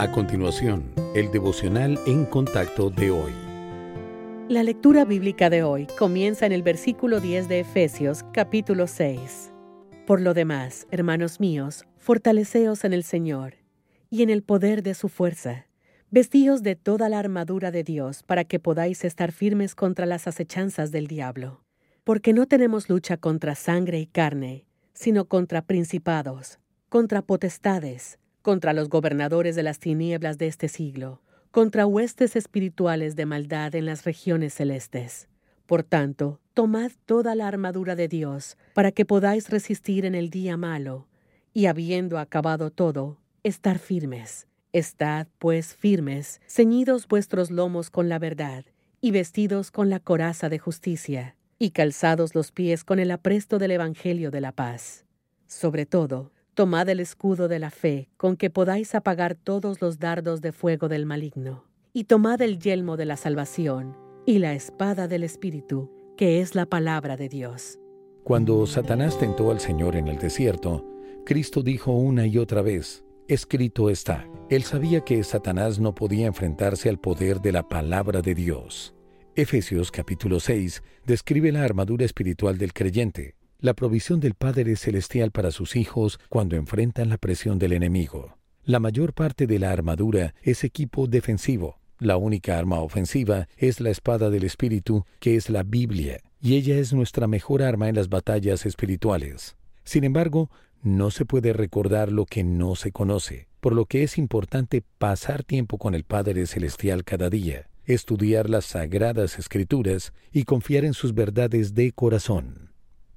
A continuación, el devocional en contacto de hoy. La lectura bíblica de hoy comienza en el versículo 10 de Efesios capítulo 6. Por lo demás, hermanos míos, fortaleceos en el Señor y en el poder de su fuerza. Vestíos de toda la armadura de Dios para que podáis estar firmes contra las acechanzas del diablo. Porque no tenemos lucha contra sangre y carne, sino contra principados, contra potestades, contra los gobernadores de las tinieblas de este siglo, contra huestes espirituales de maldad en las regiones celestes. Por tanto, tomad toda la armadura de Dios, para que podáis resistir en el día malo, y habiendo acabado todo, estar firmes. Estad, pues, firmes, ceñidos vuestros lomos con la verdad, y vestidos con la coraza de justicia, y calzados los pies con el apresto del Evangelio de la paz. Sobre todo, tomad el escudo de la fe, con que podáis apagar todos los dardos de fuego del maligno, y tomad el yelmo de la salvación, y la espada del Espíritu, que es la palabra de Dios. Cuando Satanás tentó al Señor en el desierto, Cristo dijo una y otra vez, escrito está. Él sabía que Satanás no podía enfrentarse al poder de la palabra de Dios. Efesios capítulo 6 describe la armadura espiritual del creyente, la provisión del Padre Celestial para sus hijos cuando enfrentan la presión del enemigo. La mayor parte de la armadura es equipo defensivo. La única arma ofensiva es la espada del Espíritu, que es la Biblia, y ella es nuestra mejor arma en las batallas espirituales. Sin embargo, no se puede recordar lo que no se conoce, por lo que es importante pasar tiempo con el Padre Celestial cada día, estudiar las sagradas escrituras y confiar en sus verdades de corazón.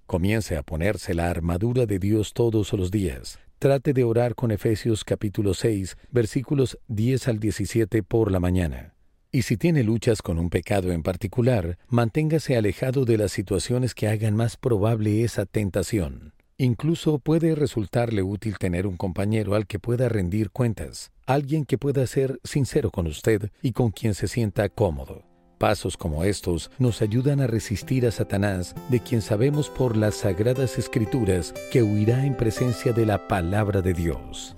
Comience a ponerse la armadura de Dios todos los días. Trate de orar con Efesios capítulo 6, versículos 10 al 17 por la mañana. Y si tiene luchas con un pecado en particular, manténgase alejado de las situaciones que hagan más probable esa tentación. Incluso puede resultarle útil tener un compañero al que pueda rendir cuentas, alguien que pueda ser sincero con usted y con quien se sienta cómodo. Pasos como estos nos ayudan a resistir a Satanás, de quien sabemos por las sagradas escrituras que huirá en presencia de la palabra de Dios.